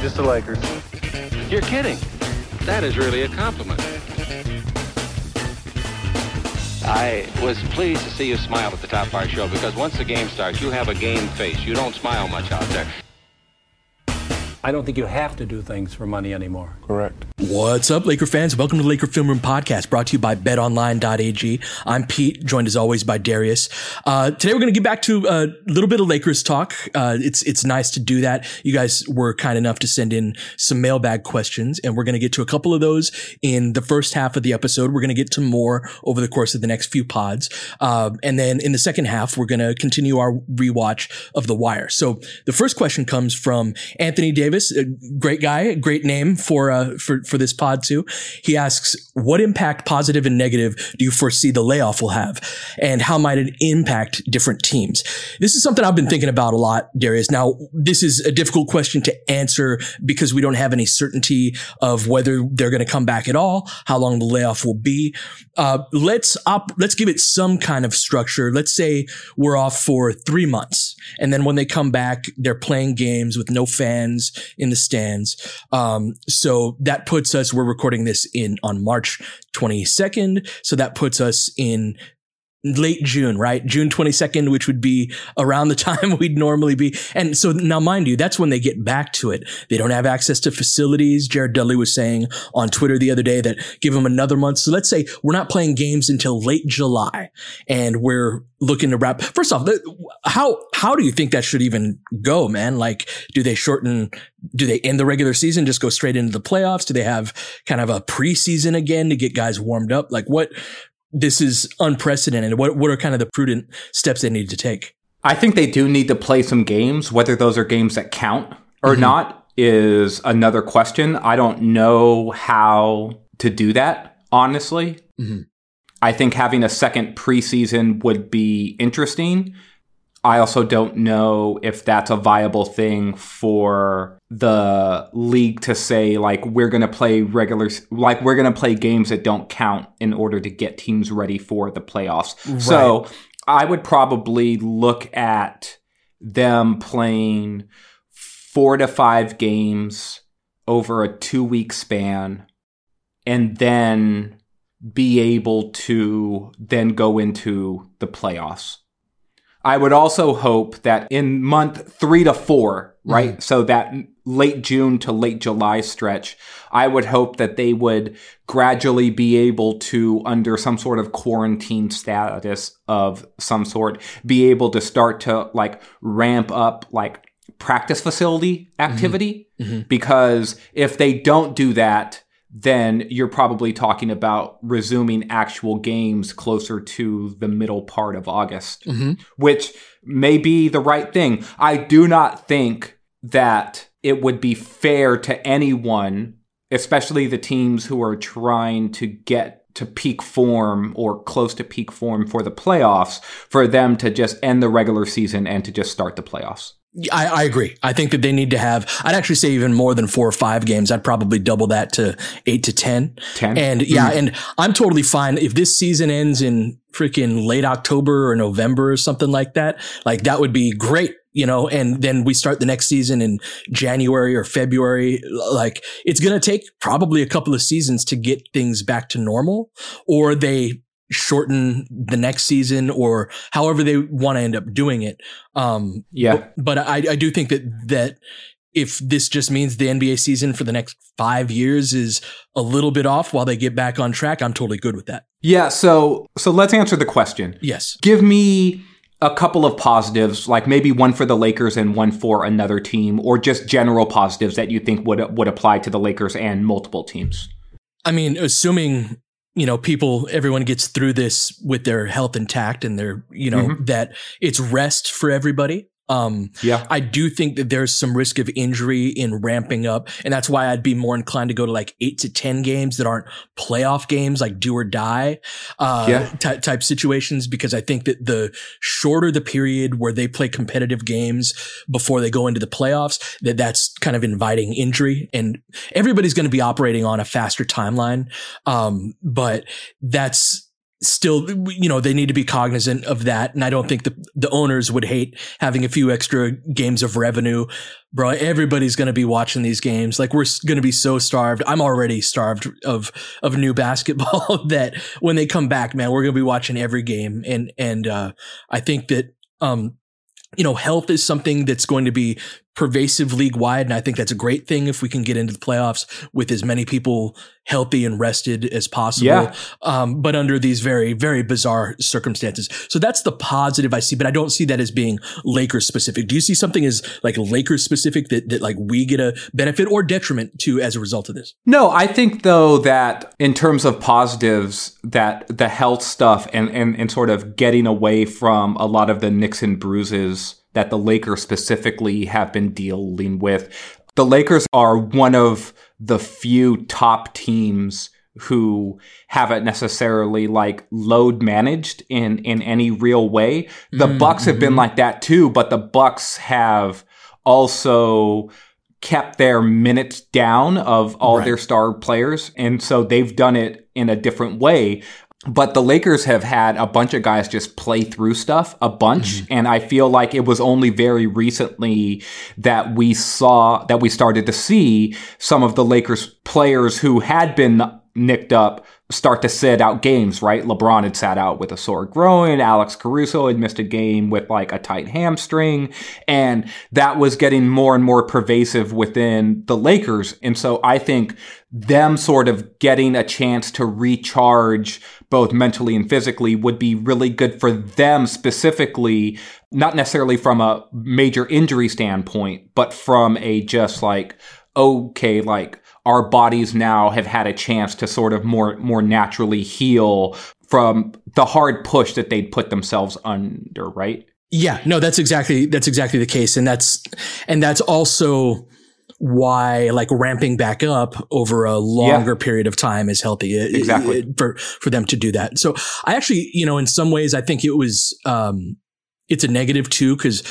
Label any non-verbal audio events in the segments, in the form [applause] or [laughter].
Just the Lakers. You're kidding. That is really a compliment. I was pleased to see you smile at the top of our show because once the game starts, you have a game face. You don't smile much out there. I don't think you have to do things for money anymore. Correct. What's up, Laker fans? Welcome to the Laker Film Room Podcast, brought to you by BetOnline.ag. I'm Pete, joined as always by Darius. Uh, today we're going to get back to a little bit of Lakers talk. Uh, it's it's nice to do that. You guys were kind enough to send in some mailbag questions, and we're going to get to a couple of those in the first half of the episode. We're going to get to more over the course of the next few pods, uh, and then in the second half, we're going to continue our rewatch of The Wire. So the first question comes from Anthony Davis, a great guy, great name for uh, for for this pod too. He asks, "What impact, positive and negative, do you foresee the layoff will have, and how might it impact different teams?" This is something I've been thinking about a lot, Darius. Now, this is a difficult question to answer because we don't have any certainty of whether they're going to come back at all, how long the layoff will be. Uh, let's op- let's give it some kind of structure. Let's say we're off for three months, and then when they come back, they're playing games with no fans in the stands. Um, so that puts us. We're recording this in on March 22nd, so that puts us in late June, right? June 22nd, which would be around the [laughs] time we'd normally be. And so now, mind you, that's when they get back to it. They don't have access to facilities. Jared Dudley was saying on Twitter the other day that give them another month. So let's say we're not playing games until late July and we're looking to wrap. First off, how, how do you think that should even go, man? Like, do they shorten, do they end the regular season, just go straight into the playoffs? Do they have kind of a preseason again to get guys warmed up? Like what, this is unprecedented. What what are kind of the prudent steps they need to take? I think they do need to play some games. Whether those are games that count or mm-hmm. not is another question. I don't know how to do that, honestly. Mm-hmm. I think having a second preseason would be interesting. I also don't know if that's a viable thing for the league to say like we're going to play regular like we're going to play games that don't count in order to get teams ready for the playoffs. Right. So, I would probably look at them playing 4 to 5 games over a 2 week span and then be able to then go into the playoffs. I would also hope that in month three to four, right? Mm-hmm. So that late June to late July stretch, I would hope that they would gradually be able to, under some sort of quarantine status of some sort, be able to start to like ramp up like practice facility activity. Mm-hmm. Mm-hmm. Because if they don't do that, then you're probably talking about resuming actual games closer to the middle part of August, mm-hmm. which may be the right thing. I do not think that it would be fair to anyone, especially the teams who are trying to get to peak form or close to peak form for the playoffs, for them to just end the regular season and to just start the playoffs. I, I, agree. I think that they need to have, I'd actually say even more than four or five games. I'd probably double that to eight to 10. 10. And yeah, mm-hmm. and I'm totally fine if this season ends in freaking late October or November or something like that. Like that would be great, you know, and then we start the next season in January or February. Like it's going to take probably a couple of seasons to get things back to normal or they shorten the next season or however they want to end up doing it. Um, yeah. But, but I, I do think that, that if this just means the NBA season for the next five years is a little bit off while they get back on track, I'm totally good with that. Yeah. So, so let's answer the question. Yes. Give me a couple of positives, like maybe one for the Lakers and one for another team, or just general positives that you think would would apply to the Lakers and multiple teams. I mean, assuming you know, people, everyone gets through this with their health intact and their, you know, mm-hmm. that it's rest for everybody. Um, yeah, I do think that there's some risk of injury in ramping up, and that's why I'd be more inclined to go to like eight to ten games that aren't playoff games, like do or die, uh, yeah. t- type situations. Because I think that the shorter the period where they play competitive games before they go into the playoffs, that that's kind of inviting injury, and everybody's going to be operating on a faster timeline. Um, but that's still, you know, they need to be cognizant of that. And I don't think the, the owners would hate having a few extra games of revenue. Bro, everybody's going to be watching these games. Like we're going to be so starved. I'm already starved of, of new [laughs] basketball [laughs] that when they come back, man, we're going to be watching every game. And, and, uh, I think that, um, you know, health is something that's going to be pervasive league wide. And I think that's a great thing if we can get into the playoffs with as many people healthy and rested as possible. Yeah. Um, but under these very, very bizarre circumstances. So that's the positive I see, but I don't see that as being Lakers specific. Do you see something as like Lakers specific that, that like we get a benefit or detriment to as a result of this? No, I think though that in terms of positives, that the health stuff and, and, and sort of getting away from a lot of the Nixon bruises that the Lakers specifically have been dealing with. The Lakers are one of the few top teams who haven't necessarily like load managed in in any real way. The mm-hmm. Bucks have been like that too, but the Bucks have also kept their minutes down of all right. their star players and so they've done it in a different way but the Lakers have had a bunch of guys just play through stuff a bunch. Mm-hmm. And I feel like it was only very recently that we saw, that we started to see some of the Lakers players who had been nicked up start to sit out games, right? LeBron had sat out with a sore groin. Alex Caruso had missed a game with like a tight hamstring. And that was getting more and more pervasive within the Lakers. And so I think them sort of getting a chance to recharge both mentally and physically would be really good for them specifically, not necessarily from a major injury standpoint, but from a just like, okay, like our bodies now have had a chance to sort of more more naturally heal from the hard push that they'd put themselves under, right? Yeah, no, that's exactly that's exactly the case, and that's and that's also why like ramping back up over a longer yeah. period of time is healthy exactly for for them to do that so i actually you know in some ways i think it was um it's a negative too because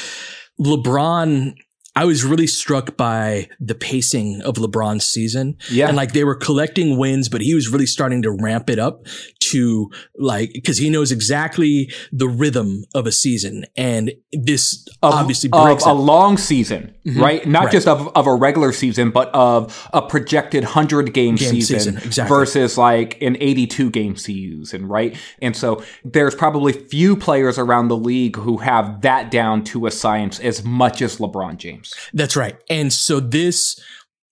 lebron I was really struck by the pacing of LeBron's season. Yeah. And like they were collecting wins, but he was really starting to ramp it up to like, cause he knows exactly the rhythm of a season. And this of, obviously breaks a long season, mm-hmm. right? Not right. just of, of a regular season, but of a projected hundred game, game season, season. Exactly. versus like an 82 game season, right? And so there's probably few players around the league who have that down to a science as much as LeBron James. That's right. And so this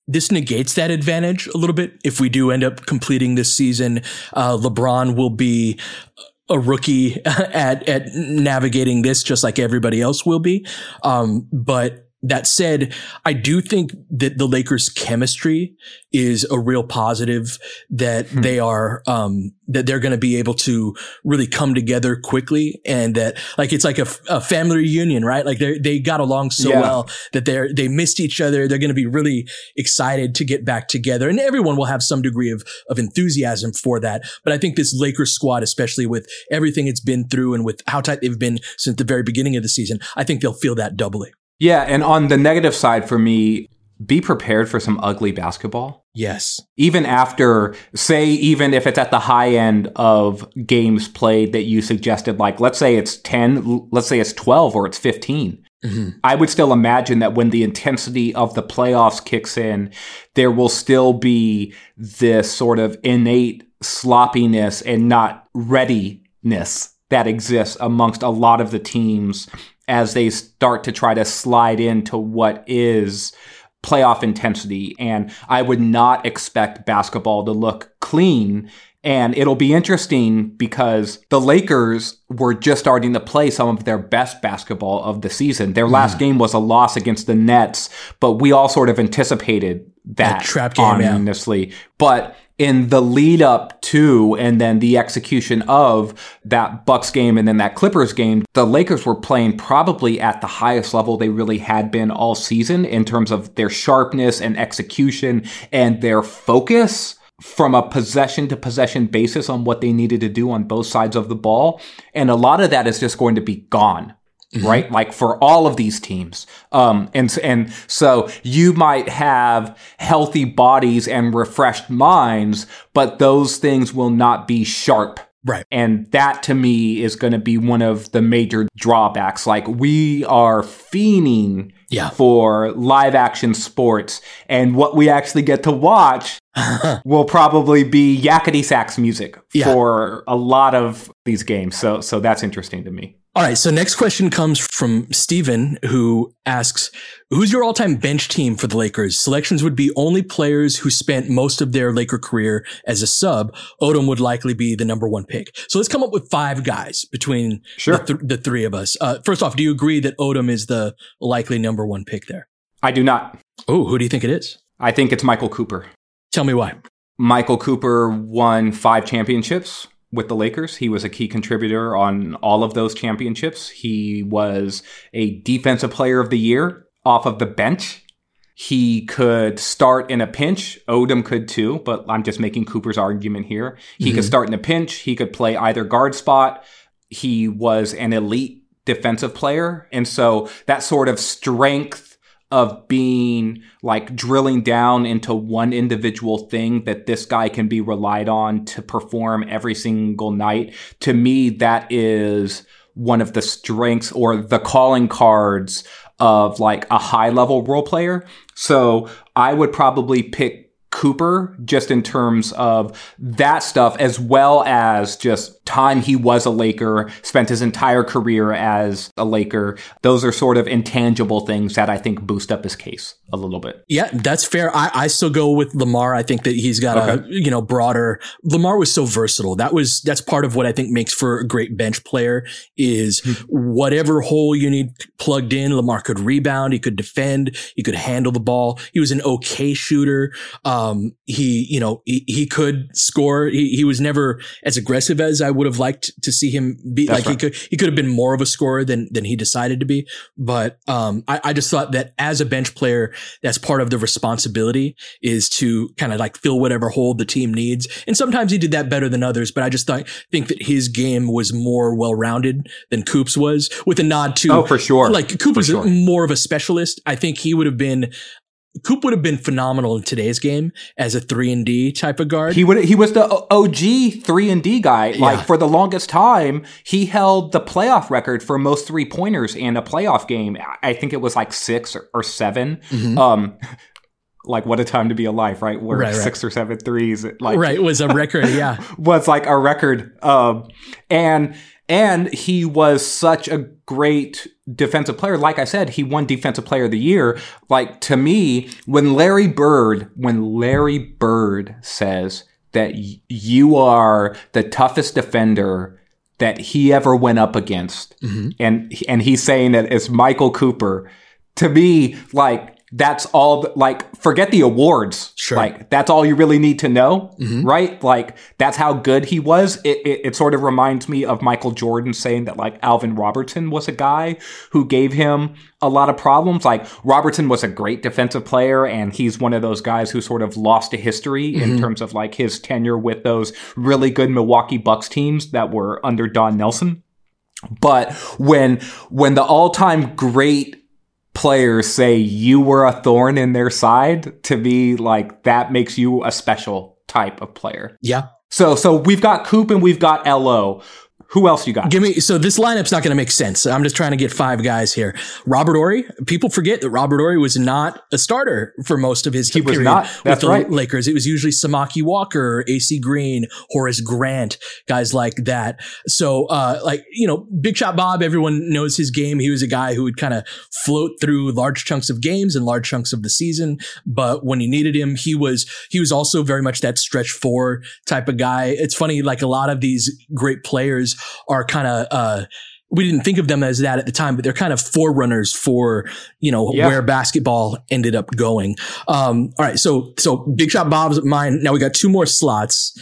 this negates that advantage a little bit. If we do end up completing this season, uh, LeBron will be a rookie [laughs] at at navigating this, just like everybody else will be. Um, but that said, I do think that the Lakers chemistry is a real positive that hmm. they are, um, that they're going to be able to really come together quickly and that like it's like a, a family reunion, right? Like they they got along so yeah. well that they're they missed each other. They're going to be really excited to get back together, and everyone will have some degree of of enthusiasm for that. But I think this Lakers squad, especially with everything it's been through and with how tight they've been since the very beginning of the season, I think they'll feel that doubly. Yeah, and on the negative side for me, be prepared for some ugly basketball. Yes. Even after, say, even if it's at the high end of games played that you suggested, like let's say it's 10, let's say it's 12 or it's 15. Mm-hmm. I would still imagine that when the intensity of the playoffs kicks in, there will still be this sort of innate sloppiness and not readiness that exists amongst a lot of the teams as they start to try to slide into what is playoff intensity. And I would not expect basketball to look clean. And it'll be interesting because the Lakers were just starting to play some of their best basketball of the season. Their last mm. game was a loss against the Nets, but we all sort of anticipated that, that trap game, honestly. Yeah. But in the lead up to and then the execution of that Bucks game and then that Clippers game, the Lakers were playing probably at the highest level they really had been all season in terms of their sharpness and execution and their focus from a possession to possession basis on what they needed to do on both sides of the ball. And a lot of that is just going to be gone Mm-hmm. right? Like for all of these teams. Um, and, and so you might have healthy bodies and refreshed minds, but those things will not be sharp. Right. And that to me is going to be one of the major drawbacks. Like we are fiending yeah. for live action sports and what we actually get to watch [laughs] will probably be yakety sax music yeah. for a lot of these games. So, so that's interesting to me. All right. So next question comes from Steven who asks, who's your all time bench team for the Lakers? Selections would be only players who spent most of their Laker career as a sub. Odom would likely be the number one pick. So let's come up with five guys between sure. the, th- the three of us. Uh, first off, do you agree that Odom is the likely number one pick there? I do not. Oh, who do you think it is? I think it's Michael Cooper. Tell me why. Michael Cooper won five championships with the Lakers. He was a key contributor on all of those championships. He was a defensive player of the year off of the bench. He could start in a pinch. Odom could too, but I'm just making Cooper's argument here. He mm-hmm. could start in a pinch. He could play either guard spot. He was an elite defensive player. And so that sort of strength of being like drilling down into one individual thing that this guy can be relied on to perform every single night. To me, that is one of the strengths or the calling cards of like a high level role player. So I would probably pick Cooper just in terms of that stuff, as well as just time he was a Laker, spent his entire career as a Laker. Those are sort of intangible things that I think boost up his case a little bit. Yeah, that's fair. I, I still go with Lamar. I think that he's got okay. a, you know, broader. Lamar was so versatile. That was, that's part of what I think makes for a great bench player is hmm. whatever hole you need plugged in, Lamar could rebound. He could defend. He could handle the ball. He was an okay shooter. Um, he, you know, he, he could score. He, he was never as aggressive as I would have liked to see him be. That's like right. he could, he could have been more of a scorer than, than he decided to be. But, um, I, I just thought that as a bench player, that's part of the responsibility is to kind of like fill whatever hole the team needs. And sometimes he did that better than others, but I just thought, think that his game was more well rounded than Coops was with a nod to, oh, for sure. Like Coop was sure. more of a specialist. I think he would have been Coop would have been phenomenal in today's game as a three and D type of guard. He would he was the OG three and D guy. Yeah. Like for the longest time, he held the playoff record for most three pointers in a playoff game. I think it was like six or, or 7 mm-hmm. Um, [laughs] like what a time to be alive, right? Where right, six right. or seven threes, like right, was a record. Yeah, [laughs] was like a record. Um, and and he was such a great defensive player. Like I said, he won defensive player of the year. Like to me, when Larry Bird, when Larry Bird says that you are the toughest defender that he ever went up against, mm-hmm. and and he's saying that it's Michael Cooper. to me, like that's all like forget the awards Sure. like that's all you really need to know Mhm. right like that's how good he was it, it, it sort of reminds me of michael jordan saying that like alvin robertson was a guy who gave him a lot of problems like robertson was a great defensive player and he's one of those guys who sort of lost to history in Mhm. terms of like his tenure with those really good milwaukee bucks teams that were under don nelson but when when the all-time great players say you were a thorn in their side, to be like that makes you a special type of player. Yeah. So so we've got Coop and we've got LO. Who else you got? Give me so this lineup's not going to make sense. I'm just trying to get five guys here. Robert Horry. People forget that Robert Horry was not a starter for most of his He was period not. with the right. Lakers. It was usually Samaki Walker, AC Green, Horace Grant, guys like that. So, uh, like you know, Big Shot Bob. Everyone knows his game. He was a guy who would kind of float through large chunks of games and large chunks of the season. But when you needed him, he was he was also very much that stretch four type of guy. It's funny, like a lot of these great players are kind of uh we didn't think of them as that at the time, but they're kind of forerunners for, you know, Yeah. where basketball ended up going. Um, all right. So, so Big Shot Bob's mine. Now we got two more slots.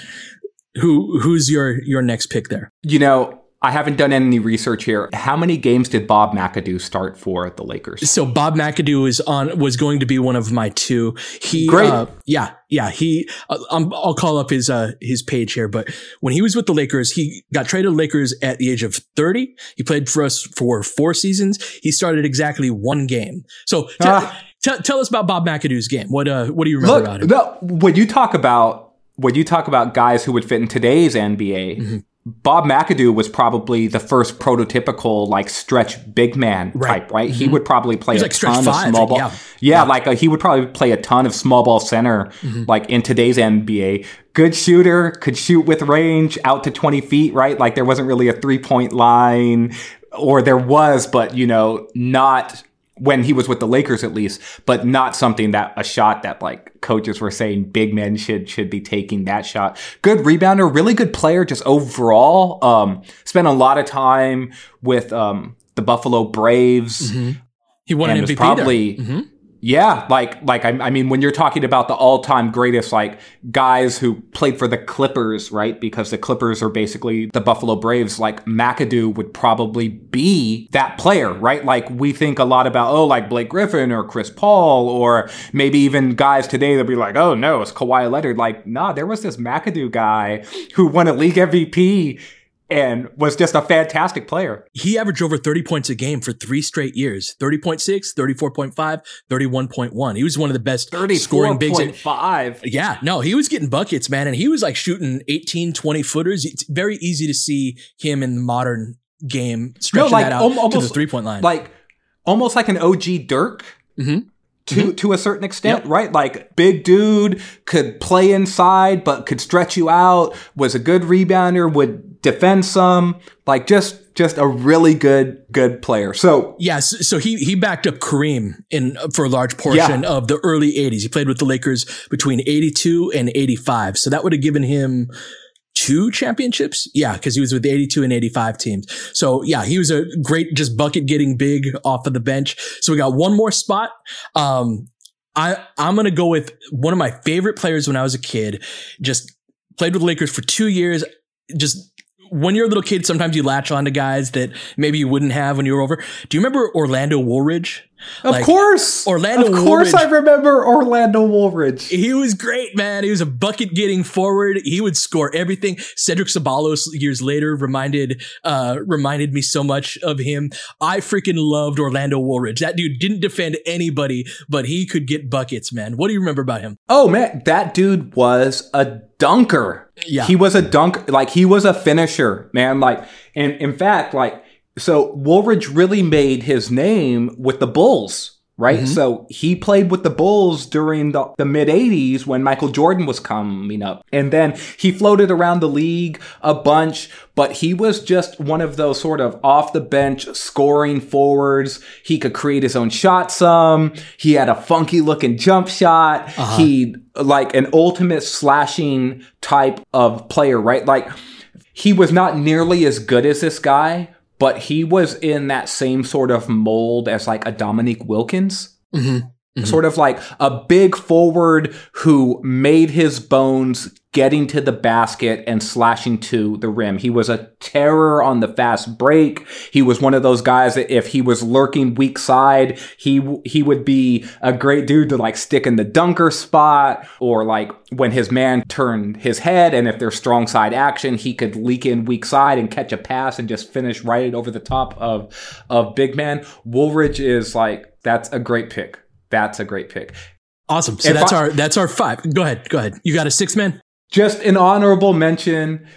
Who, who's your, your next pick there? You know, I haven't done any research here. How many games did Bob McAdoo start for the Lakers? So Bob McAdoo is on, was going to be one of my two. He, Great. Uh, yeah, yeah. He, uh, um, I'll call up his, uh, his page here, but when he was with the Lakers, he got traded to the Lakers at the age of 30. He played for us for four seasons. He started exactly one game. So t- Ah. t- tell us about Bob McAdoo's game. What, uh, what do you remember Look, about him? no, when you talk about when you talk about guys who would fit in today's NBA, Mm-hmm. Bob McAdoo was probably the first prototypical like stretch big man Right. type, right? He Mhm. would probably play He a like ton five, of small ball. yeah. Yeah, like uh, he would probably play a ton of small ball center, Mhm. like in today's NBA. Good shooter, could shoot with range out to 20 feet, right? Like there wasn't really a three point line, or there was, but you know, not when he was with the Lakers at least, but not something that a shot that like coaches were saying big men should should be taking that shot. Good rebounder, really good player just overall. Um spent a lot of time with um the Buffalo Braves. He won an MVP probably there. Mhm. Yeah, like like I, I mean, when you're talking about the all-time greatest, like guys who played for the Clippers, right? Because the Clippers are basically the Buffalo Braves. Like McAdoo would probably be that player, right? Like we think a lot about oh, like Blake Griffin or Chris Paul, or maybe even guys today that be like, oh no, it's Kawhi Leonard. Like, nah, there was this McAdoo guy who won a league MVP and was just a fantastic player. He averaged over 30 points a game for three straight years 30.6, 34.5, 31.1. He was one of the best scoring bigs. in- 34.5. Yeah, no, he was getting buckets, man. And he was like shooting 18, 20 footers. It's very easy to see him in the modern game stretching that out al- to the three point line. Like almost like an OG Dirk. Mhm. To, to a certain extent, right? Like big dude could play inside, but could stretch you out. Was a good rebounder, would defend some. Like just just a really good good player. So Yeah, so, he he backed up Kareem in for a large portion Yeah. of the early '80s. He played with the Lakers between '82 and '85, so that would have given him two championships. Yeah, because he was with the '82 and '85 teams. So yeah, he was a great just bucket getting big off of the bench. So we got one more spot. Um, I I'm gonna go with one of my favorite players when I was a kid. Just played with Lakers for two years. Just when you're a little kid, sometimes you latch on to guys that maybe you wouldn't have when you were over. Do you remember Orlando Woolridge? of Like, course, Orlando Of course, Woolridge- I remember Orlando Woolridge. He was great, man. He was a bucket getting forward. He would score everything. Cedric Ceballos years later reminded uh reminded me so much of him. I freaking loved Orlando Woolridge. That dude didn't defend anybody, but he could get buckets, man. What do you remember about him? Oh man, that dude was a dunker. Yeah. He was a dunk like he was a finisher, man. Like and in fact, like so Woolridge really made his name with the Bulls, right? Mm-hmm. So he played with the Bulls during the, the mid 80s when Michael Jordan was coming up. And then he floated around the league a bunch, but he was just one of those sort of off the bench scoring forwards. He could create his own shot some. He had a funky looking jump shot. Uh-huh. He like an ultimate slashing type of player, right? Like he was not nearly as good as this guy, but he was in that same sort of mold as like a Dominique Wilkins. Mm-hmm. Mm-hmm. Sort of like a big forward who made his bones getting to the basket and slashing to the rim. He was a terror on the fast break. He was one of those guys that if he was lurking weak side, he he would be a great dude to like stick in the dunker spot or like when his man turned his head and if there's strong side action, he could leak in weak side and catch a pass and just finish right over the top of of big man. Woolridge is like that's a great pick. That's a great pick. Awesome. So If that's I- our that's our five. Go ahead. Go ahead. You got a six man? Just an honorable mention.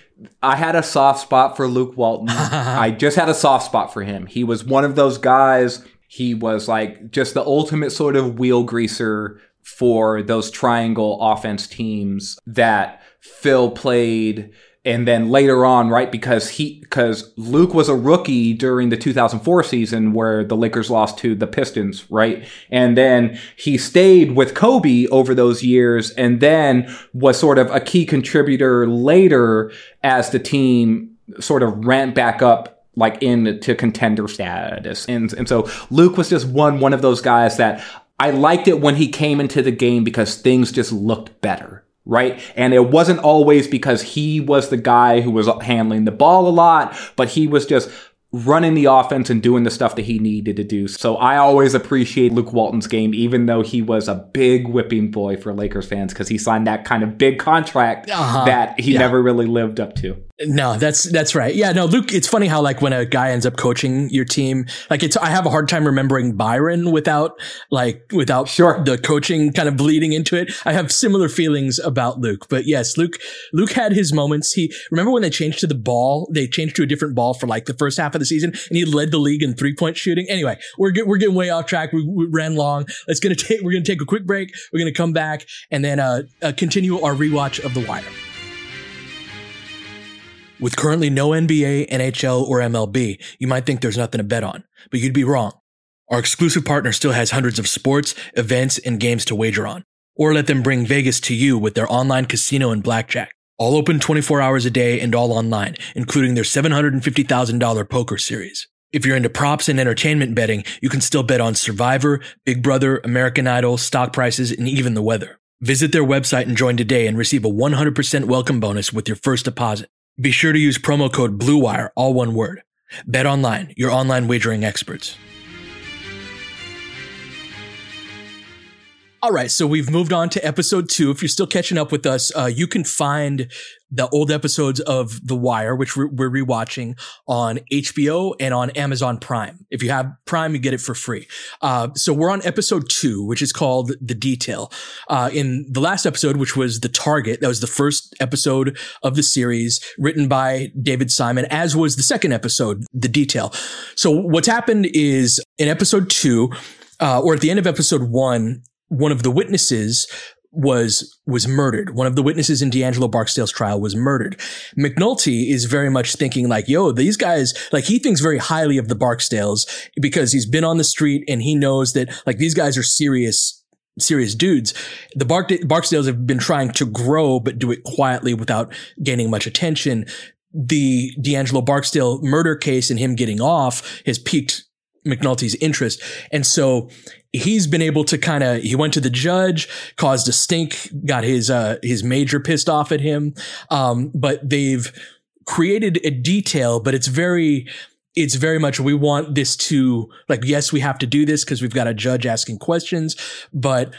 I had a soft spot for Luke Walton. [laughs] I just had a soft spot for him. He was one of those guys. He was like just the ultimate sort of wheel greaser for those triangle offense teams that Phil played. And then later on, right, because he, because Luke was a rookie during the 2004 season where the Lakers lost to the Pistons, right? And then he stayed with Kobe over those years and then was sort of a key contributor later as the team sort of ramped back up like into contender status. And, and so Luke was just one, one of those guys that I liked it when he came into the game because things just looked better. Right. And it wasn't always because he was the guy who was handling the ball a lot, but he was just running the offense and doing the stuff that he needed to do. So I always appreciate Luke Walton's game, even though he was a big whipping boy for Lakers fans because he signed that kind of big contract Uh-huh. that he Yeah. never really lived up to. No, that's that's right. Yeah, no, Luke. It's funny how like when a guy ends up coaching your team, like it's. I have a hard time remembering Byron without like without Sure. the coaching kind of bleeding into it. I have similar feelings about Luke, but yes, Luke. Luke had his moments. He remember when they changed to the ball. They changed to a different ball for like the first half of the season, and he led the league in three point shooting. Anyway, we're get, we're getting way off track. We, we ran long. Let's gonna take. We're gonna take a quick break. We're gonna come back and then uh, uh continue our rewatch of The Wire. With currently no NBA, NHL, or MLB, you might think there's nothing to bet on, but you'd be wrong. Our exclusive partner still has hundreds of sports, events, and games to wager on. Or let them bring Vegas to you with their online casino and blackjack. All open 24 hours a day and all online, including their $750,000 poker series. If you're into props and entertainment betting, you can still bet on Survivor, Big Brother, American Idol, stock prices, and even the weather. Visit their website and join today and receive a 100% welcome bonus with your first deposit. Be sure to use promo code BLUEWIRE, all one word. Bet online, your online wagering experts. All right, so we've moved on to episode two. If you're still catching up with us, uh, you can find the old episodes of The Wire, which we're, we're rewatching on HBO and on Amazon Prime. If you have Prime, you get it for free. Uh, so we're on episode two, which is called The Detail. Uh, in the last episode, which was The Target, that was the first episode of the series written by David Simon, as was the second episode, The Detail. So what's happened is in episode two, uh, or at the end of episode one, one of the witnesses was was murdered. One of the witnesses in D'Angelo Barksdale's trial was murdered. McNulty is very much thinking like, yo, these guys, like he thinks very highly of the Barksdales because he's been on the street and he knows that like these guys are serious serious dudes. The Bark- Barksdales have been trying to grow, but do it quietly without gaining much attention. The D'Angelo Barksdale murder case and him getting off has piqued McNulty's interest. And so he's been able to kind of, he went to the judge, caused a stink, got his, uh, his major pissed off at him. Um, but they've created a detail, but it's very, it's very much we want this to like yes we have to do this because we've got a judge asking questions but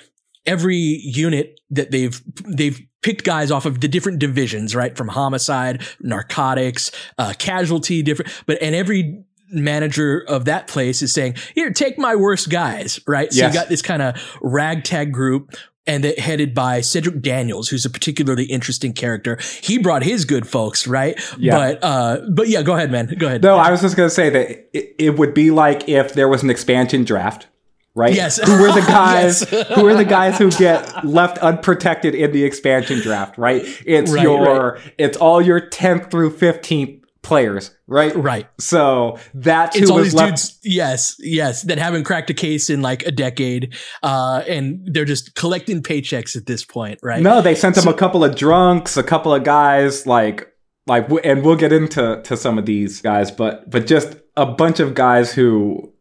every unit that they've they've picked guys off of the different divisions right from homicide narcotics uh casualty different but and every manager of that place is saying here take my worst guys right so Yes. you got this kind of ragtag group and it headed by Cedric Daniels, who's a particularly interesting character. He brought his good folks, right? Yeah. But uh, but yeah, go ahead, man. Go ahead. No, I was just gonna say that it, it would be like if there was an expansion draft, right? Yes. Who were the [laughs] guys? Yes. who are the guys who get left unprotected in the expansion draft? Right. It's Right, your. It's all your tenth through fifteenth players, right? Right. So that's it's who all was these left. dudes, yes, yes, that haven't cracked a case in like a decade, uh, and they're just collecting paychecks at this point, right? No, they sent them a couple of drunks, a couple of guys like like, and we'll get into to some of these guys, but but just a bunch of guys who,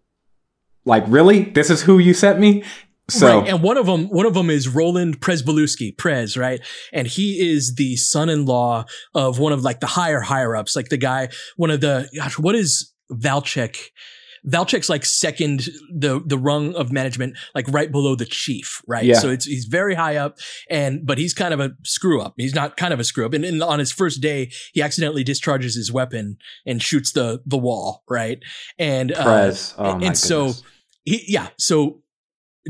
like, really, this is who you sent me. So right. and one of them, one of them is Roland Pryzbylewski, Prez, right? And he is the son-in-law of one of like the higher higher ups, like the guy, one of the gosh, what is Valchek? Valchek's like second the the rung of management, like right below the chief, right? Yeah. So it's he's very high up, and but he's kind of a screw up. He's not kind of a screw up. And, and on his first day, he accidentally discharges his weapon and shoots the the wall, right? And uh, Prez. Oh, and my so he yeah so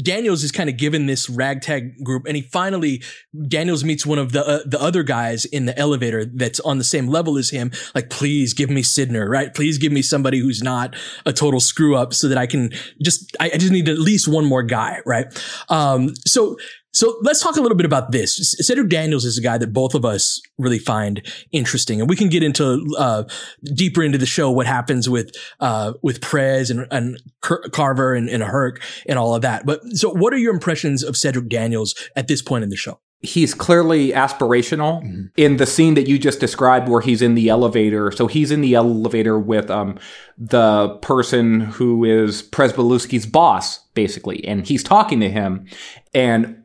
Daniels is kind of given this ragtag group, and he finally Daniels meets one of the uh, the other guys in the elevator that's on the same level as him. Like, please give me Sydnor, right? Please give me somebody who's not a total screw up, so that I can just I, I just need at least one more guy, right? Um, so so let's talk a little bit about this. Cedric Daniels is a guy that both of us really find interesting, and we can get into uh, deeper into the show what happens with uh, with Prez and, and Carver and, and Herc and all of that. But so, what are your impressions of Cedric Daniels at this point in the show? he's clearly aspirational Mm-hmm. in the scene that you just described where he's in the elevator so he's in the elevator with um the person who is Pryzbylewski's boss basically and he's talking to him and wh-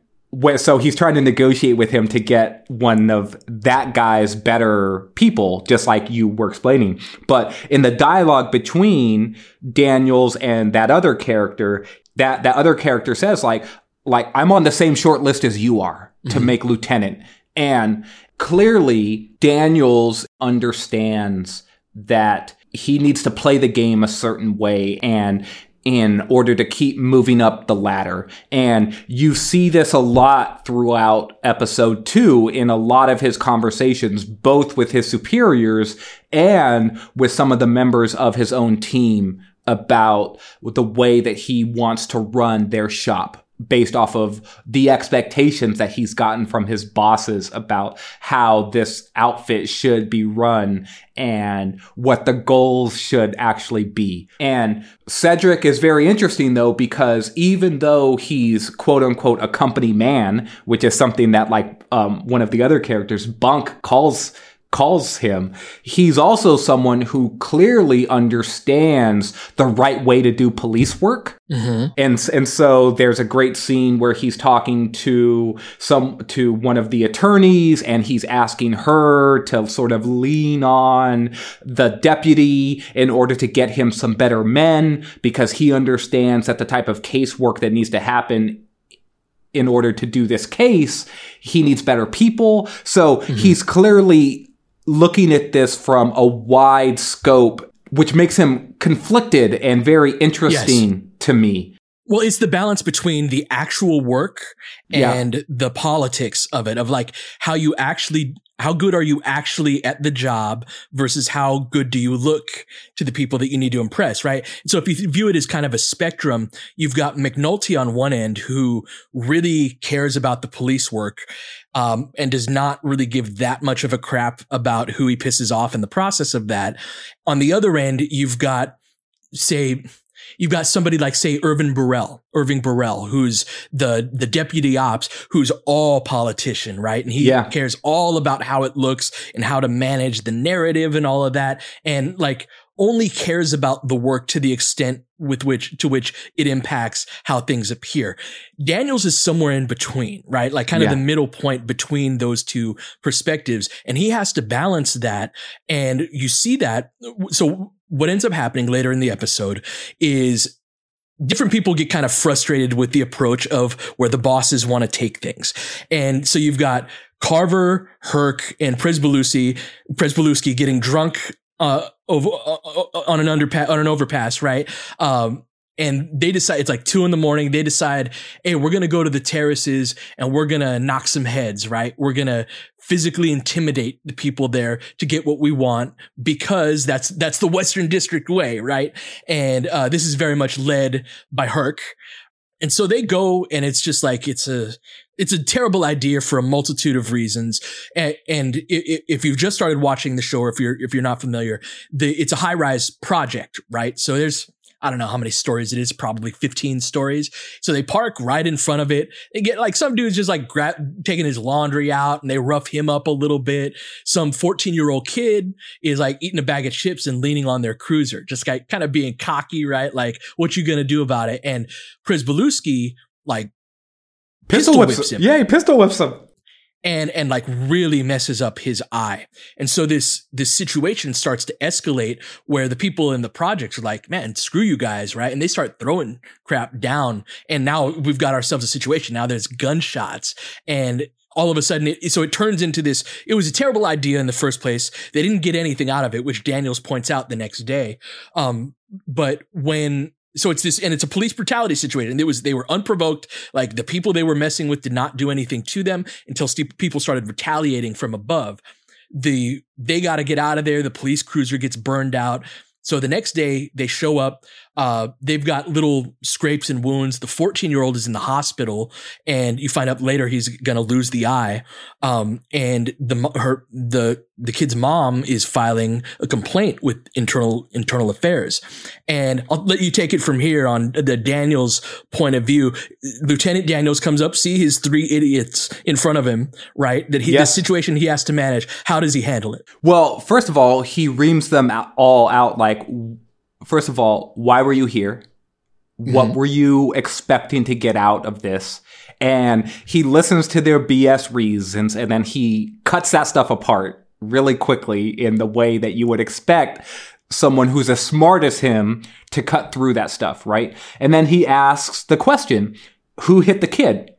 so he's trying to negotiate with him to get one of that guy's better people just like you were explaining but in the dialogue between Daniels and that other character that that other character says like like I'm on the same short list as you are to mm-hmm. make lieutenant. And clearly Daniels understands that he needs to play the game a certain way and in order to keep moving up the ladder. And you see this a lot throughout episode two in a lot of his conversations, both with his superiors and with some of the members of his own team about the way that he wants to run their shop based off of the expectations that he's gotten from his bosses about how this outfit should be run and what the goals should actually be. And Cedric is very interesting though because even though he's quote unquote a company man, which is something that like um, one of the other characters, Bunk, calls calls him, he's also someone who clearly understands the right way to do police work. Mm-hmm. And and so there's a great scene where he's talking to some to one of the attorneys and he's asking her to sort of lean on the deputy in order to get him some better men because he understands that the type of casework that needs to happen in order to do this case, he needs better people. So mm-hmm. he's clearly looking at this from a wide scope, which makes him conflicted and very interesting to me. Well, it's the balance between the actual work Yeah. and the politics of it, of like how you actually, how good are you actually at the job versus how good do you look to the people that you need to impress, right? So if you view it as kind of a spectrum, you've got McNulty on one end who really cares about the police work. Um, and does not really give that much of a crap about who he pisses off in the process of that. On the other end, you've got, say, You've got somebody like, say, Ervin Burrell, Irving Burrell, who's the the deputy ops, who's all politician, right? And he Yeah. cares all about how it looks and how to manage the narrative and all of that, and like only cares about the work to the extent with which to which it impacts how things appear. Daniels is somewhere in between, right? Like kind Yeah. of the middle point between those two perspectives, and he has to balance that. And you see that. So what ends up happening later in the episode is different people get kind of frustrated with the approach of where the bosses want to take things. And so you've got Carver, Herc, and Presbelusi, Pryzbylewski getting drunk uh, over, uh, uh, on an underpass, on an overpass, right? Um, and they decide it's like two in the morning. They decide, hey, we're gonna go to the terraces and we're gonna knock some heads, right? We're gonna physically intimidate the people there to get what we want because that's that's the Western District way, right? And uh, this is very much led by Herc. And so they go, and it's just like it's a it's a terrible idea for a multitude of reasons. And, and if you've just started watching the show, if you're if you're not familiar, the it's a high rise project, right? So there's I don't know how many stories it is, probably 15 stories. So they park right in front of it. They get like some dude's just like gra- taking his laundry out and they rough him up a little bit. Some 14 year old kid is like eating a bag of chips and leaning on their cruiser, just like kind of being cocky, right? Like, what you gonna do about it? And Pryzbylewski like pistol, pistol whips, whips him. Yeah, he pistol whips him and and like really messes up his eye. And so this this situation starts to escalate where the people in the projects are like, "Man, screw you guys," right? And they start throwing crap down. And now we've got ourselves a situation. Now there's gunshots and all of a sudden it, so it turns into this it was a terrible idea in the first place they didn't get anything out of it which daniels points out the next day um, but when so it's this, and it's a police brutality situation. And it was, they were unprovoked. Like the people they were messing with did not do anything to them until st- people started retaliating from above. The, they got to get out of there. The police cruiser gets burned out. So the next day they show up. Uh, they've got little scrapes and wounds. The 14 year old is in the hospital, and you find out later he's going to lose the eye. Um, and the her the the kid's mom is filing a complaint with internal internal affairs. And I'll let you take it from here on the Daniels point of view. Lieutenant Daniels comes up, see his three idiots in front of him, right? That he yes. the situation he has to manage. How does he handle it? Well, first of all, he reams them all out like first of all, why were you here? What mm-hmm. were you expecting to get out of this? And he listens to their BS reasons and then he cuts that stuff apart really quickly in the way that you would expect someone who's as smart as him to cut through that stuff, right? And then he asks the question, who hit the kid?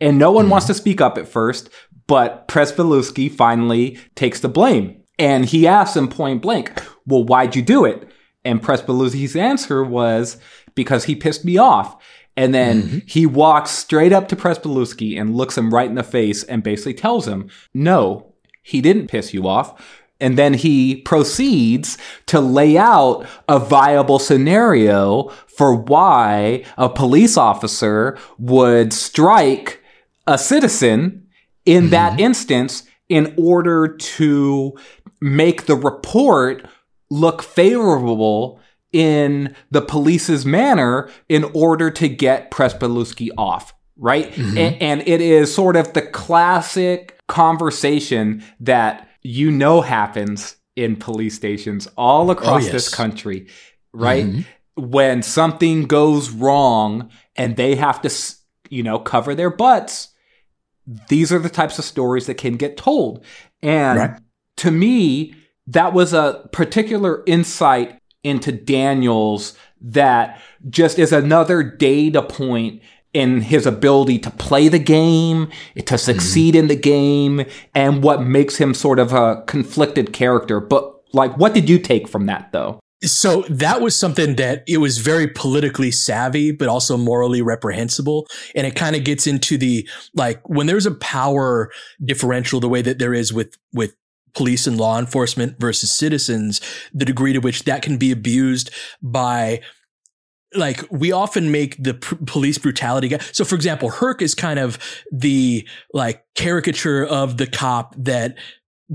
And no one mm-hmm. wants to speak up at first, but Pryzbylewski finally takes the blame. And he asks him point blank, well, why'd you do it? And Pryzbylewski's answer was because he pissed me off. And then mm-hmm. he walks straight up to Pryzbylewski and looks him right in the face and basically tells him, no, he didn't piss you off. And then he proceeds to lay out a viable scenario for why a police officer would strike a citizen in mm-hmm. that instance in order to make the report look favorable in the police's manner in order to get Pryzbylewski off, right? Mm-hmm. And, and it is sort of the classic conversation that you know happens in police stations all across oh, yes. this country, right? Mm-hmm. When something goes wrong and they have to, you know, cover their butts, these are the types of stories that can get told. And right. to me, that was a particular insight into Daniels that just is another data point in his ability to play the game, to succeed mm. in the game, and what makes him sort of a conflicted character. But like, what did you take from that though? So that was something that it was very politically savvy, but also morally reprehensible. And it kind of gets into the, like, when there's a power differential, the way that there is with, with police and law enforcement versus citizens, the degree to which that can be abused by like we often make the pr- police brutality guy. So for example, Herc is kind of the like caricature of the cop that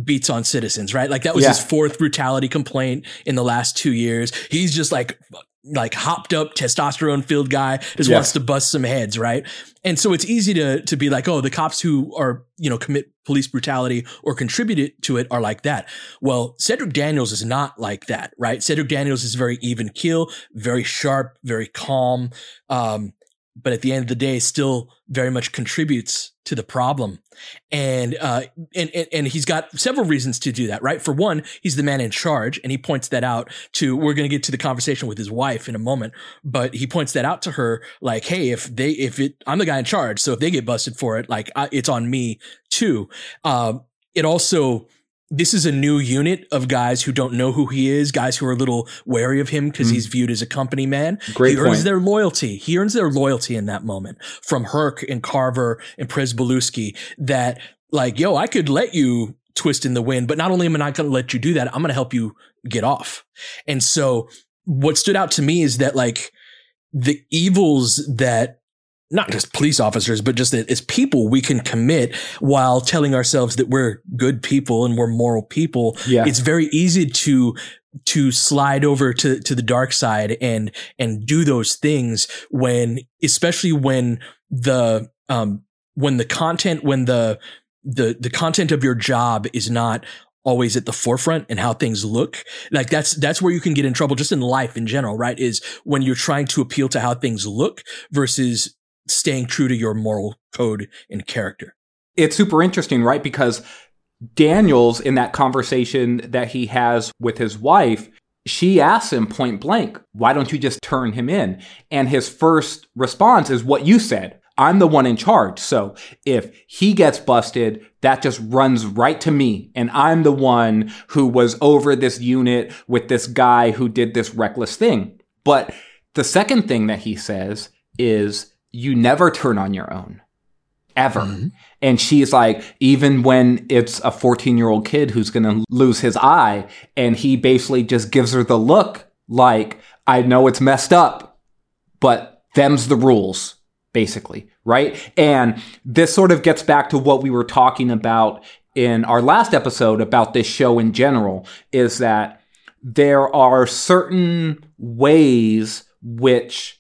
beats on citizens, right? Like that was yeah. his fourth brutality complaint in the last two years. He's just like like hopped up testosterone filled guy just yeah. wants to bust some heads, right? And so it's easy to to be like, oh, the cops who are you know commit police brutality or contribute to it are like that. Well, Cedric Daniels is not like that, right? Cedric Daniels is very even keel, very sharp, very calm. Um, but at the end of the day, still very much contributes to the problem. And, uh, and, and, and he's got several reasons to do that, right? For one, he's the man in charge and he points that out to, we're going to get to the conversation with his wife in a moment, but he points that out to her like, Hey, if they, if it, I'm the guy in charge. So if they get busted for it, like I, it's on me too. Um, it also, this is a new unit of guys who don't know who he is, guys who are a little wary of him because mm. he's viewed as a company man. Great he point. earns their loyalty. He earns their loyalty in that moment from Herc and Carver and Pryzbylewski that like, yo, I could let you twist in the wind, but not only am I not going to let you do that, I'm going to help you get off. And so what stood out to me is that like the evils that not just police officers, but just as people we can commit while telling ourselves that we're good people and we're moral people. Yeah. It's very easy to to slide over to to the dark side and and do those things when especially when the um when the content when the the the content of your job is not always at the forefront and how things look like that's that's where you can get in trouble just in life in general right is when you're trying to appeal to how things look versus staying true to your moral code and character it's super interesting right because Daniels, in that conversation that he has with his wife, she asks him point blank, why don't you just turn him in? And his first response is what you said. I'm the one in charge. So if he gets busted, that just runs right to me. And I'm the one who was over this unit with this guy who did this reckless thing. But the second thing that he says is you never turn on your own ever. Mm-hmm. And she's like, even when it's a 14 year old kid who's going to lose his eye, and he basically just gives her the look like, I know it's messed up, but them's the rules, basically, right? And this sort of gets back to what we were talking about in our last episode about this show in general is that there are certain ways which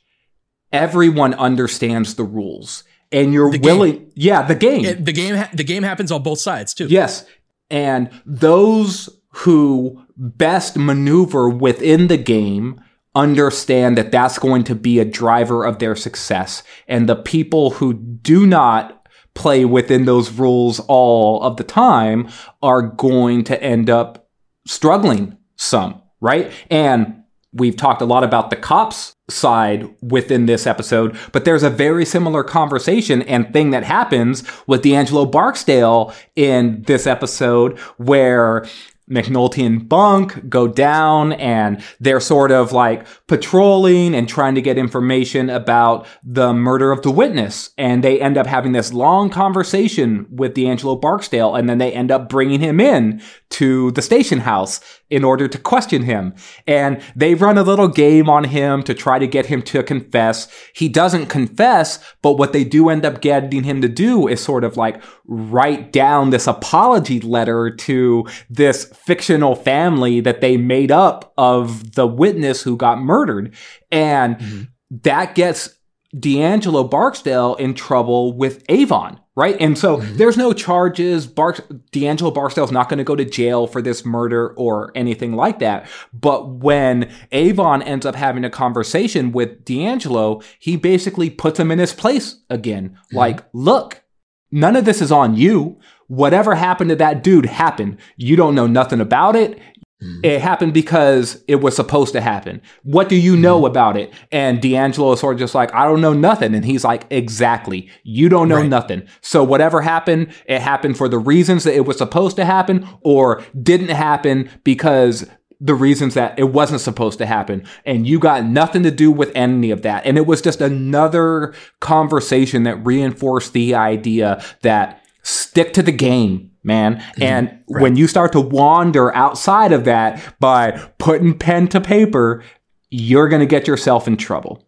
everyone understands the rules and you're the willing game. yeah the game. It, the game ha- the game happens on both sides too. Yes. And those who best maneuver within the game understand that that's going to be a driver of their success. And the people who do not play within those rules all of the time are going to end up struggling some right? And we've talked a lot about the cops side within this episode, but there's a very similar conversation and thing that happens with D'Angelo Barksdale in this episode where McNulty and Bunk go down and they're sort of like patrolling and trying to get information about the murder of the witness. And they end up having this long conversation with D'Angelo Barksdale and then they end up bringing him in to the station house in order to question him. And they run a little game on him to try to get him to confess. He doesn't confess, but what they do end up getting him to do is sort of like write down this apology letter to this fictional family that they made up of the witness who got murdered. And mm-hmm. that gets D'Angelo Barksdale in trouble with Avon, right? And so mm-hmm. there's no charges. Barks, D'Angelo Barksdale's not going to go to jail for this murder or anything like that. But when Avon ends up having a conversation with D'Angelo, he basically puts him in his place again. Mm-hmm. Like, look, none of this is on you. Whatever happened to that dude happened. You don't know nothing about it. Mm-hmm. It happened because it was supposed to happen. What do you know mm-hmm. about it? And D'Angelo is sort of just like, I don't know nothing. And he's like, exactly. You don't know right. nothing. So whatever happened, it happened for the reasons that it was supposed to happen or didn't happen because the reasons that it wasn't supposed to happen. And you got nothing to do with any of that. And it was just another conversation that reinforced the idea that stick to the game man. Mm-hmm. And right. when you start to wander outside of that by putting pen to paper, you're going to get yourself in trouble.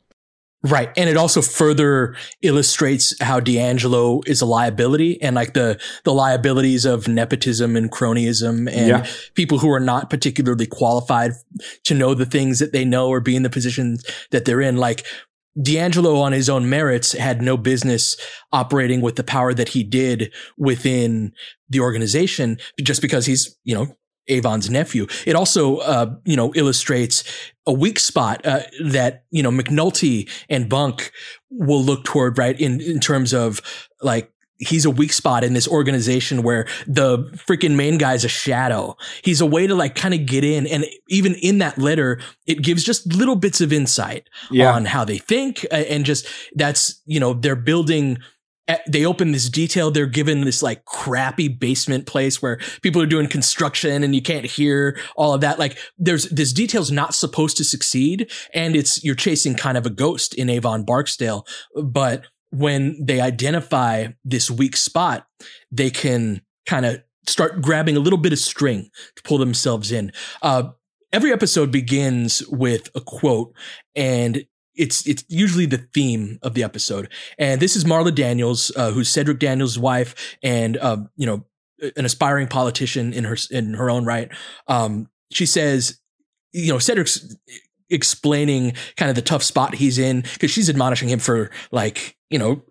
Right. And it also further illustrates how D'Angelo is a liability and like the, the liabilities of nepotism and cronyism and yeah. people who are not particularly qualified to know the things that they know or be in the positions that they're in. Like D'Angelo on his own merits had no business operating with the power that he did within the organization just because he's, you know, Avon's nephew. It also, uh, you know, illustrates a weak spot uh, that you know McNulty and Bunk will look toward, right? In in terms of like he's a weak spot in this organization where the freaking main guy's a shadow. He's a way to like kind of get in. And even in that letter, it gives just little bits of insight yeah. on how they think. And just that's, you know, they're building eh, they open this detail. They're given this like crappy basement place where people are doing construction and you can't hear all of that. Like there's this detail's not supposed to succeed. And it's, you're chasing kind of a ghost in Avon Barksdale, but when they identify this weak spot, they can kind of start grabbing a little bit of string to pull themselves in. Uh, every episode begins with a quote and it's it's usually the theme of the episode. And this is Marla Daniels, uh, who's Cedric Daniels' wife, and uh, you know, an aspiring politician in her in her own right. Um, she says, you know, Cedric's explaining kind of the tough spot he's in because she's admonishing him for like, you know,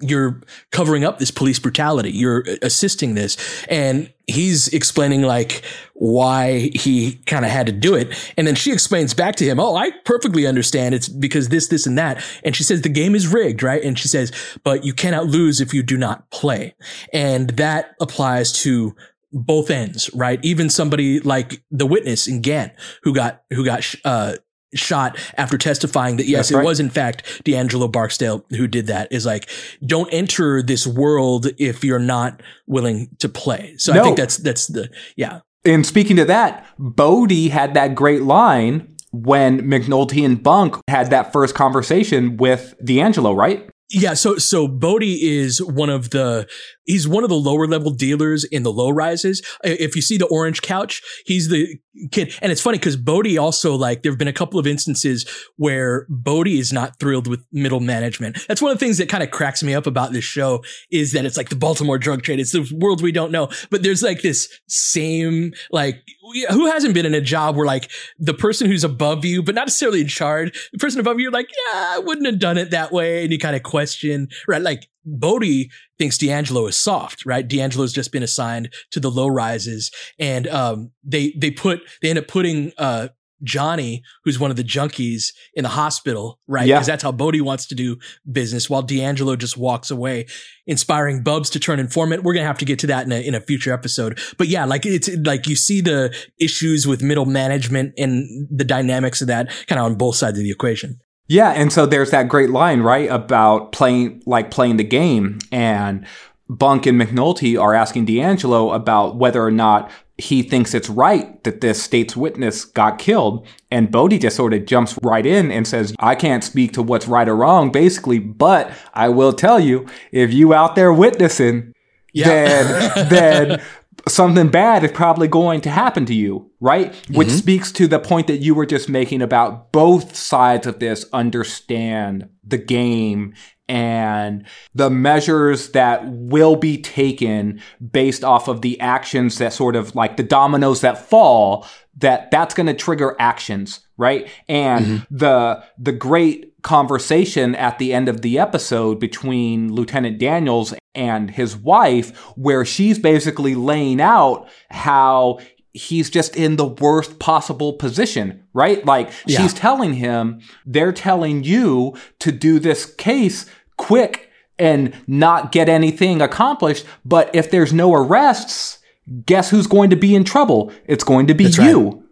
you're covering up this police brutality. You're assisting this. And he's explaining like why he kind of had to do it. And then she explains back to him, Oh, I perfectly understand. It's because this, this and that. And she says the game is rigged, right? And she says, but you cannot lose if you do not play. And that applies to both ends, right? Even somebody like the witness in Gant who got, who got, uh, shot after testifying that yes, right. it was in fact D'Angelo Barksdale who did that is like, don't enter this world if you're not willing to play. So I think that's, that's the, yeah. And speaking to that, Bodie had that great line when McNulty and Bunk had that first conversation with D'Angelo, right? Yeah, so so Bodie is one of the he's one of the lower level dealers in the low rises. If you see the orange couch, he's the kid. And it's funny because Bodie also like there have been a couple of instances where Bodie is not thrilled with middle management. That's one of the things that kind of cracks me up about this show is that it's like the Baltimore drug trade. It's the world we don't know. But there's like this same like who hasn't been in a job where like the person who's above you, but not necessarily in charge, the person above you, like, yeah, I wouldn't have done it that way. And you kind of question, right? Like Bodie thinks D'Angelo is soft, right? D'Angelo's just been assigned to the low rises and, um, they, they put, they end up putting, uh, Johnny, who's one of the junkies in the hospital, right? Yeah. Because that's how Bodie wants to do business while D'Angelo just walks away, inspiring Bubs to turn informant. We're going to have to get to that in a, in a future episode. But yeah, like it's like you see the issues with middle management and the dynamics of that kind of on both sides of the equation. Yeah, and so there's that great line, right, about playing like playing the game and Bunk and McNulty are asking D'Angelo about whether or not he thinks it's right that this state's witness got killed. And Bodie just sort of jumps right in and says, I can't speak to what's right or wrong, basically, but I will tell you, if you out there witnessing, then, then something bad is probably going to happen to you, right? Which mm-hmm. speaks to the point that you were just making about both sides of this understand the game and the measures that will be taken based off of the actions that sort of like the dominoes that fall that that's going to trigger actions right? And mm-hmm. the the great conversation at the end of the episode between Lieutenant Daniels and his wife where she's basically laying out how he's just in the worst possible position, right? Like Yeah. she's telling him, they're telling you to do this case quick and not get anything accomplished. But if there's no arrests, guess who's going to be in trouble? It's going to be That's you. Right?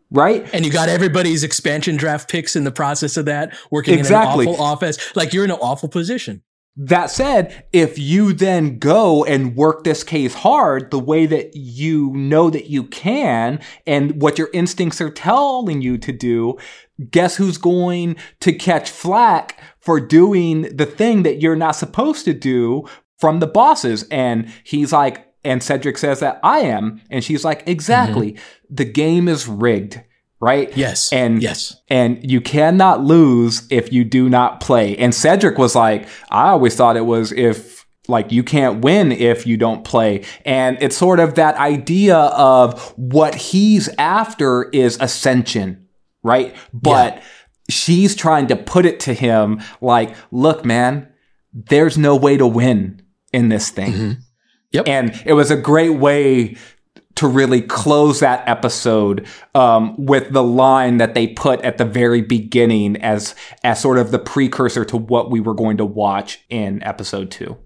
And you got everybody's expansion draft picks in the process of that, working Exactly. in an awful office. Like you're in an awful position. That said, if you then go and work this case hard the way that you know that you can and what your instincts are telling you to do, guess who's going to catch flack for doing the thing that you're not supposed to do from the bosses? And he's like, and Cedric says that I am. And she's like, exactly. Mm-hmm. The game is rigged. Right? Yes. And Yes. and you cannot lose if you do not play. And Cedric was like, I always thought it was if like you can't win if you don't play. And it's sort of that idea of what he's after is ascension, right? But she's trying to put it to him like, look, man, there's no way to win in this thing. Mm-hmm. Yep. And it was a great way to really close that episode um, with the line that they put at the very beginning as as sort of the precursor to what we were going to watch in episode two.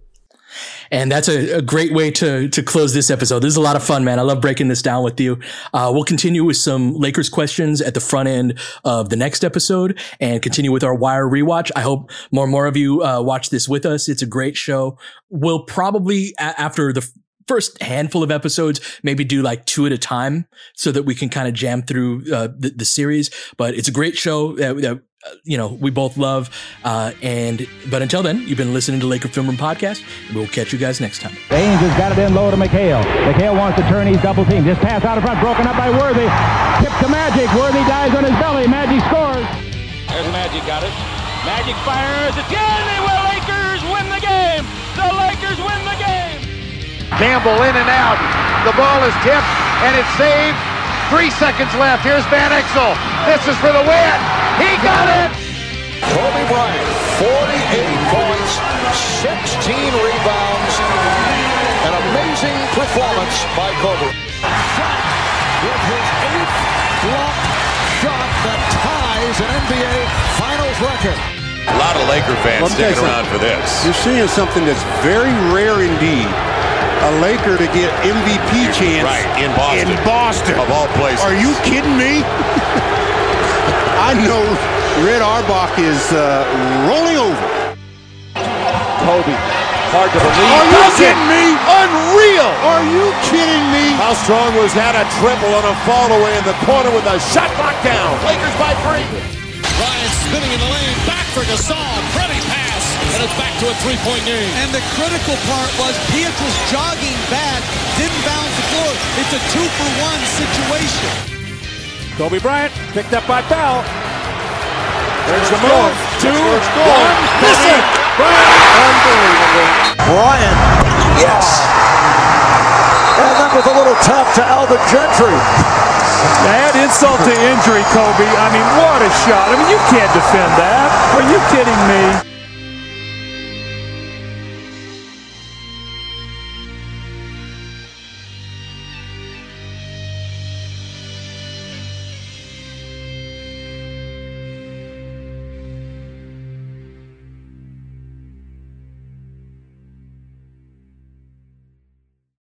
And that's a, a great way to to close this episode. This is a lot of fun, man. I love breaking this down with you. Uh, we'll continue with some Lakers questions at the front end of the next episode, and continue with our Wire rewatch. I hope more and more of you uh, watch this with us. It's a great show. We'll probably a- after the first handful of episodes, maybe do like two at a time, so that we can kind of jam through uh, the, the series. But it's a great show that. that you know, we both love. Uh, and, but until then, you've been listening to Laker Film Room Podcast. We'll catch you guys next time. The Angels got it in low to McHale. McHale wants to turn. his double team. Just pass out in front, broken up by Worthy. Tip to Magic. Worthy dies on his belly. Magic scores. There's Magic got it. Magic fires. It's good. The Lakers win the game. The Lakers win the game. Campbell in and out. The ball is tipped and it's saved Three seconds left. Here's Van Exel. This is for the win. He got it. Kobe Bryant, 48 points, 16 rebounds, an amazing performance by Kobe. Shot with his eighth block shot that ties an NBA Finals record. A lot of Laker fans sticking around for this. You're seeing something that's very rare indeed. A Laker to get MVP chance right in Boston. In Boston, of all places. Are you kidding me? [laughs] I know Red Auerbach is uh, rolling over. Kobe, hard to believe. Are you kidding me? Unreal. Are you kidding me? How strong was that? A triple on a fall away in the corner with a shot knocked down. Lakers by three. Ryan spinning in the lane, back for Gasol, pretty pass, and it's back to a three-point game. And the critical part was Pietrus jogging back, didn't bounce the floor. It's a two-for-one situation. Kobe Bryant picked up by Bell. There's the move. Two, Score. one, missing. Bryant. Unbelievable. Bryant. Yes. And that was a little tough to Alvin Gentry. Add insult to injury, Kobe. I mean, what a shot. I mean, you can't defend that. Are you kidding me?